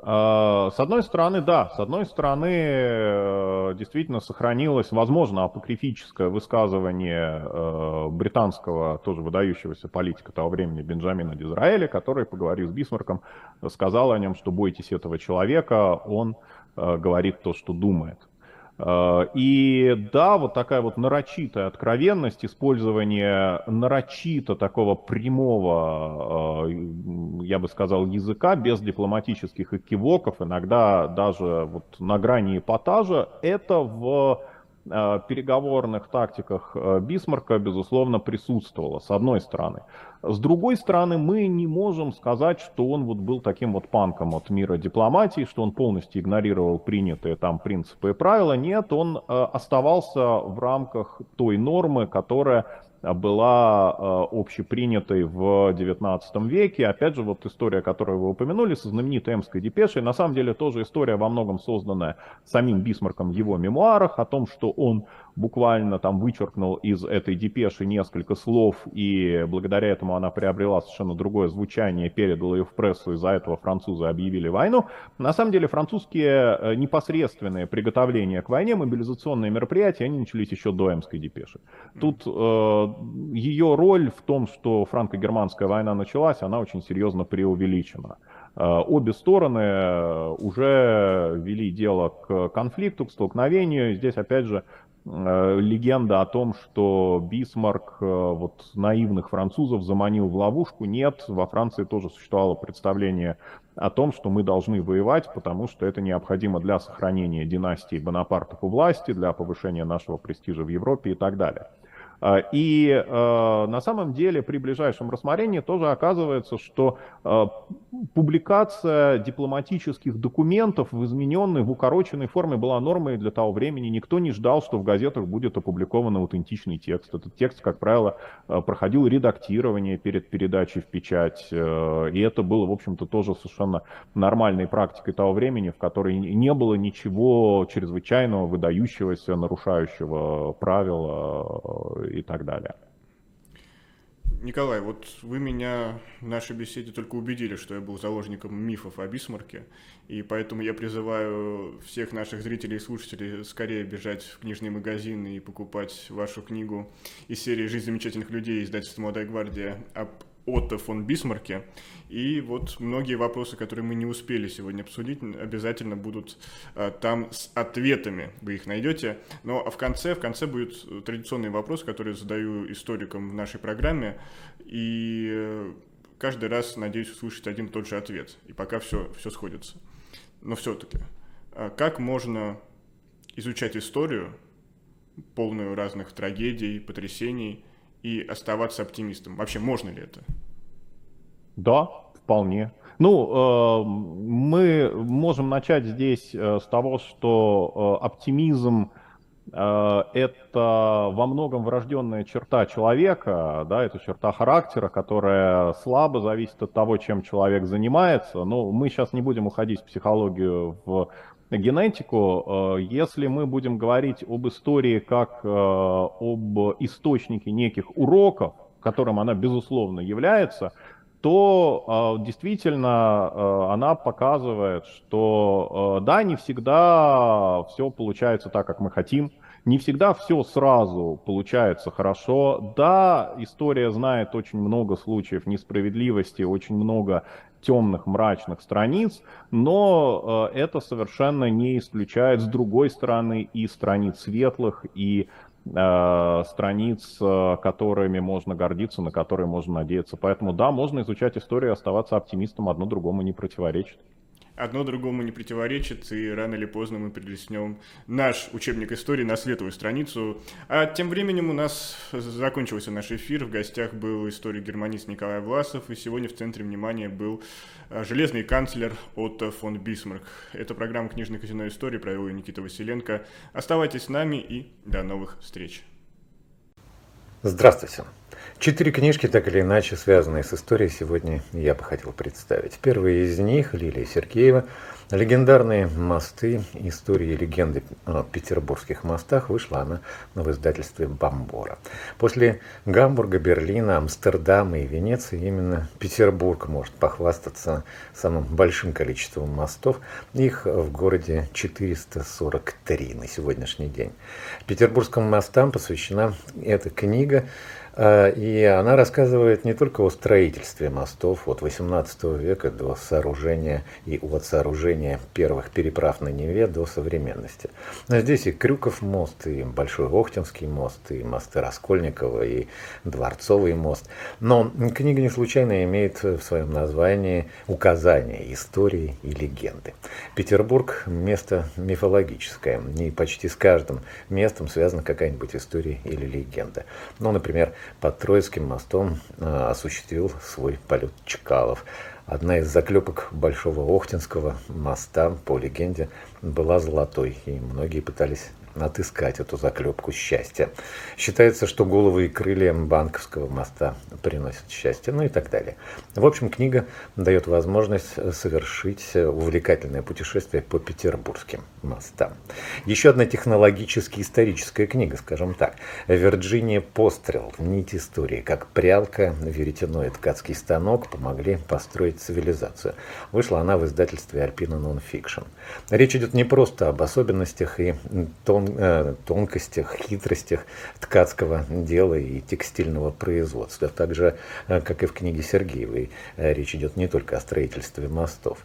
А, с одной стороны, да. С одной стороны, э, действительно сохранилось, возможно, апокрифическое высказывание э, британского, тоже выдающегося политика того времени, Бенджамина Дизраэля, который, поговорив с Бисмарком, сказал о нем, что бойтесь этого человека, он э, говорит то, что думает. Э, и да, вот такая вот нарочитая откровенность, использование нарочито такого прямого, э, я бы сказал, языка, без дипломатических экивоков, иногда даже вот на грани эпатажа, это в Э, переговорных тактиках Бисмарка, безусловно, присутствовало, с одной стороны. С другой стороны, мы не можем сказать, что он вот был таким вот панком от мира дипломатии, что он полностью игнорировал принятые там принципы и правила. Нет, он э, оставался в рамках той нормы, которая была э, общепринятой в XIX веке. Опять же, вот история, которую вы упомянули, со знаменитой Эмской депешей, на самом деле тоже история во многом созданная самим Бисмарком в его мемуарах, о том, что он буквально там вычеркнул из этой депеши несколько слов, и благодаря этому она приобрела совершенно другое звучание, передала ее в прессу, из-за этого французы объявили войну. На самом деле французские э, непосредственные приготовления к войне, мобилизационные мероприятия, они начались еще до Эмской депеши. Тут э, ее роль в том, что франко-германская война началась, она очень серьезно преувеличена. Э, обе стороны э, уже вели дело к конфликту, к столкновению. Здесь, опять же, легенда о том, что Бисмарк вот наивных французов заманил в ловушку. Нет, во Франции тоже существовало представление о том, что мы должны воевать, потому что это необходимо для сохранения династии Бонапартов у власти, для повышения нашего престижа в Европе и так далее. А, и а, на самом деле при ближайшем рассмотрении тоже оказывается, что а, публикация дипломатических документов в измененной, в укороченной форме была нормой для того времени. Никто не ждал, что в газетах будет опубликован аутентичный текст. Этот текст, как правило, проходил редактирование перед передачей в печать. И это было, в общем-то, тоже совершенно нормальной практикой того времени, в которой не было ничего чрезвычайного, выдающегося, нарушающего правила и так далее. Николай, вот вы меня в нашей беседе только убедили, что я был заложником мифов о Бисмарке, и поэтому я призываю всех наших зрителей и слушателей скорее бежать в книжные магазины и покупать вашу книгу из серии «Жизнь замечательных людей» издательства «Молодая гвардия» об Отто фон Бисмарке. И вот многие вопросы, которые мы не успели сегодня обсудить, обязательно будут а, там с ответами. Вы их найдете. Но в конце, в конце будет традиционный вопрос, который задаю историкам в нашей программе. И э, каждый раз надеюсь услышать один и тот же ответ. И пока все, все сходится. Но все-таки, а как можно изучать историю, полную разных трагедий, потрясений, и оставаться оптимистом? Вообще, можно ли это? Да, вполне. Ну, э, мы можем начать здесь э, с того, что э, оптимизм э, это во многом врожденная черта человека, да, это черта характера, которая слабо зависит от того, чем человек занимается. Но мы сейчас не будем уходить в психологию, в генетику, э, если мы будем говорить об истории как э, об источнике неких уроков, которым она безусловно является, то э, действительно она показывает, что да, не всегда все получается так, как мы хотим, не всегда все сразу получается хорошо. Да, история знает очень много случаев несправедливости, очень много темных, мрачных страниц, но э, это совершенно не исключает с другой стороны и страниц светлых, и э, страниц, э, которыми можно гордиться, на которые можно надеяться. Поэтому да, можно изучать историю и оставаться оптимистом, одно другому не противоречит одно другому не противоречит, и рано или поздно мы перелистнем наш учебник истории на светлую страницу. А тем временем у нас закончился наш эфир. В гостях был историк-германист Николай Власов, и сегодня в центре внимания был а, железный канцлер Отто фон Бисмарк. Это программа «Книжный казино истории», провел ее Никита Василенко. Оставайтесь с нами и до новых встреч. Здравствуйте. Четыре книжки, так или иначе связанные с историей, сегодня я бы хотел представить. Первый из них Лилия Сергеева Легендарные мосты, истории и легенды о петербургских мостах вышла она в издательстве «Бомбора». После Гамбурга, Берлина, Амстердама и Венеции именно Петербург может похвастаться самым большим количеством мостов. Их в городе 443 на сегодняшний день. Петербургским мостам посвящена эта книга, и она рассказывает не только о строительстве мостов от XVIII века до сооружения и от сооружения первых переправ на Неве до современности. Но здесь и Крюков мост, и Большой Охтинский мост, и мосты Раскольникова, и Дворцовый мост. Но книга не случайно имеет в своем названии указания истории и легенды. Петербург – место мифологическое, и почти с каждым местом связана какая-нибудь история или легенда. Ну, например, под Троицким мостом э, осуществил свой полет Чкалов. Одна из заклепок Большого Охтинского моста, по легенде, была золотой, и многие пытались отыскать эту заклепку счастья. Считается, что головы и крылья банковского моста приносят счастье, ну и так далее. В общем, книга дает возможность совершить увлекательное путешествие по петербургским мостам. Еще одна технологически историческая книга, скажем так. Вирджиния Пострел. Нить истории. Как прялка, веретено и ткацкий станок помогли построить цивилизацию. Вышла она в издательстве Альпина Нонфикшн. Речь идет не просто об особенностях и тон Э, тонкостях, хитростях ткацкого дела и текстильного производства. Также, э, как и в книге Сергеевой, э, речь идет не только о строительстве мостов.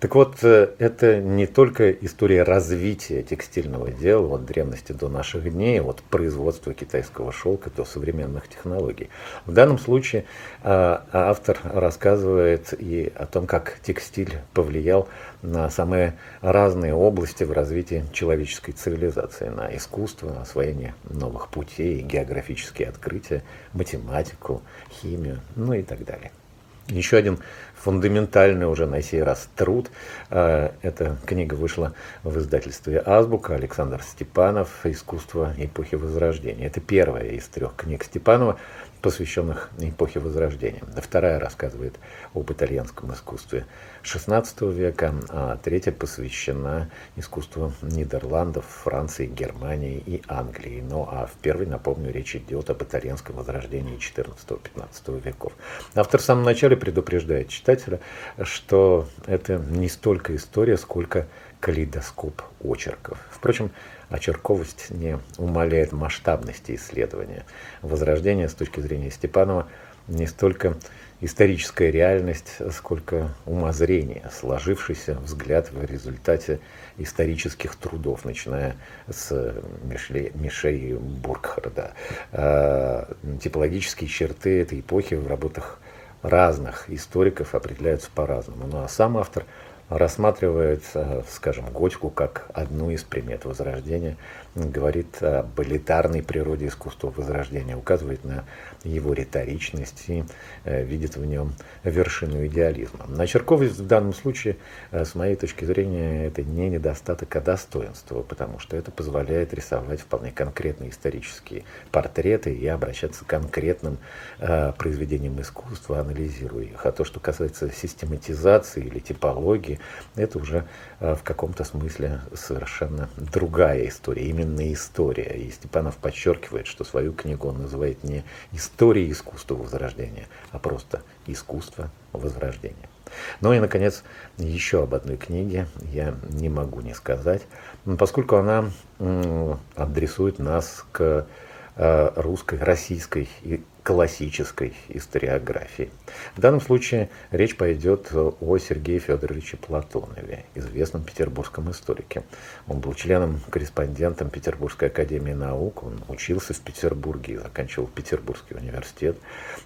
Так вот, это не только история развития текстильного дела от древности до наших дней, от производства китайского шелка до современных технологий. В данном случае автор рассказывает и о том, как текстиль повлиял на самые разные области в развитии человеческой цивилизации, на искусство, освоение новых путей, географические открытия, математику, химию, ну и так далее. Еще один фундаментальный уже на сей раз труд. Э, эта книга вышла в издательстве «Азбука» Александр Степанов «Искусство эпохи Возрождения». Это первая из трех книг Степанова, посвященных эпохе Возрождения. Вторая рассказывает об итальянском искусстве XVI века, а третья посвящена искусству Нидерландов, Франции, Германии и Англии. Ну а в первой, напомню, речь идет об итальянском возрождении XIV-XV веков. Автор в самом начале предупреждает читателя, что это не столько история, сколько калейдоскоп очерков. Впрочем, очерковость не умаляет масштабности исследования. Возрождение с точки зрения Степанова не столько историческая реальность, сколько умозрение, сложившийся взгляд в результате исторических трудов, начиная с Мишле, Мишей Бургхарда. Э, типологические черты этой эпохи в работах разных историков определяются по-разному. Ну а сам автор – рассматривает, э, скажем, Готику как одну из примет Возрождения, говорит об элитарной природе искусства Возрождения, указывает на его риторичность и э, видит в нем вершину идеализма. Начерковость в данном случае, э, с моей точки зрения, это не недостаток, а достоинство, потому что это позволяет рисовать вполне конкретные исторические портреты и обращаться к конкретным произведениям искусства, анализируя их. А то, что касается систематизации или типологии, это уже э, в каком-то смысле совершенно другая история, именно история. И Степанов подчеркивает, что свою книгу он называет не историей искусства Возрождения, а просто искусство Возрождения. Ну и, наконец, еще об одной книге я не могу не сказать, поскольку она адресует нас к э, русской, российской классической историографии. В данном случае речь пойдет о Сергее Федоровиче Платонове, известном петербургском историке. Он был членом-корреспондентом Петербургской академии наук, он учился в Петербурге, заканчивал Петербургский университет,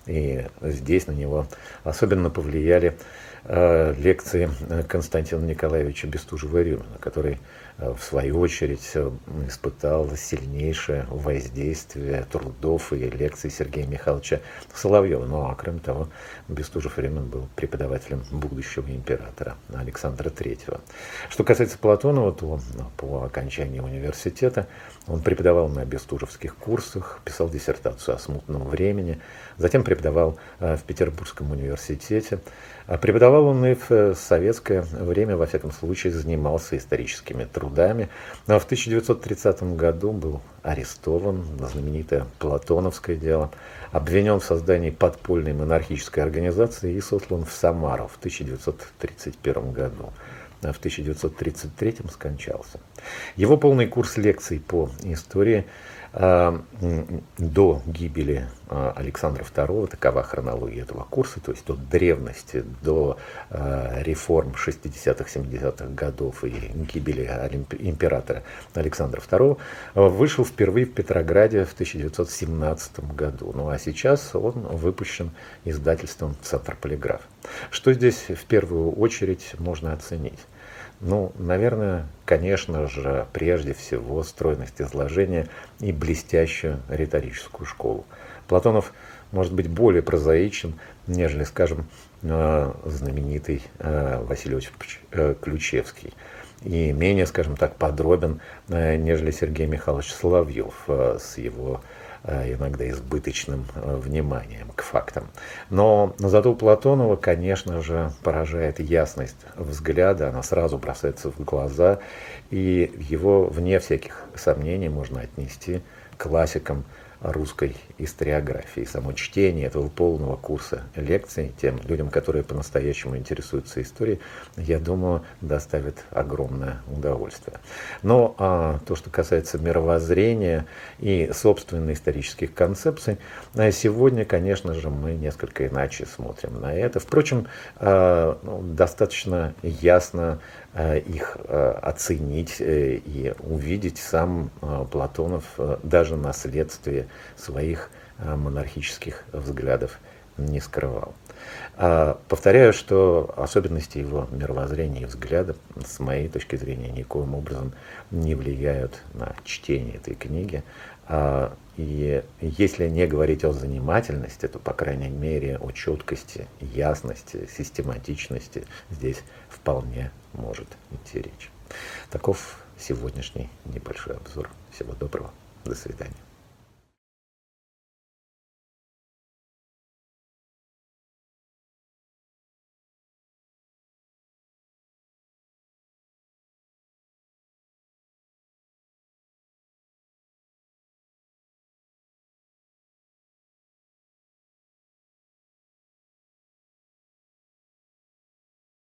и здесь на него особенно повлияли лекции Константина Николаевича Бестужева-Рюмина, который в свою очередь испытал сильнейшее воздействие трудов и лекций Сергея Михайловича Соловьева. Ну а кроме того, Бестужев Рюмин был преподавателем будущего императора Александра III. Что касается Платонова, то по окончании университета он преподавал на бестужевских курсах, писал диссертацию о смутном времени, затем преподавал в Петербургском университете. А преподавал он и в советское время, во всяком случае, занимался историческими трудами. Но в 1930 году был арестован на знаменитое Платоновское дело, обвинен в создании подпольной монархической организации и сослан в Самару в 1931 году а в 1933 скончался. Его полный курс лекций по истории а, до гибели а, Александра II, такова хронология этого курса, то есть от древности до а, реформ 60-х, 70-х годов и гибели императора Александра II, вышел впервые в Петрограде в 1917 году. Ну а сейчас он выпущен издательством «Центр полиграф». Что здесь в первую очередь можно оценить? Ну, наверное, конечно же, прежде всего стройность изложения и блестящую риторическую школу. Платонов может быть более прозаичен, нежели, скажем, э, знаменитый э, Василий Осипович э, Ключевский. И менее, скажем так, подробен, нежели Сергей Михайлович Соловьев с его иногда избыточным э, вниманием к фактам. Но зато у Платонова, конечно же, поражает ясность взгляда, она сразу бросается в глаза, и его, вне всяких сомнений, можно отнести к классикам русской историографии. Само чтение этого полного курса лекций тем людям, которые по-настоящему интересуются историей, я думаю, доставит огромное удовольствие. Но а, то, что касается мировоззрения и собственных исторических концепций, а сегодня, конечно же, мы несколько иначе смотрим на это. Впрочем, а, ну, достаточно ясно их э, оценить э, и увидеть сам Платонов даже наследствие своих монархических взглядов не скрывал. А, повторяю, что особенности его мировоззрения и взгляда, с моей точки зрения, никоим образом не влияют на чтение этой книги. А, и если не говорить о занимательности, то, по крайней мере, о четкости, ясности, систематичности здесь вполне может идти речь. Таков сегодняшний небольшой обзор. Всего доброго. До свидания.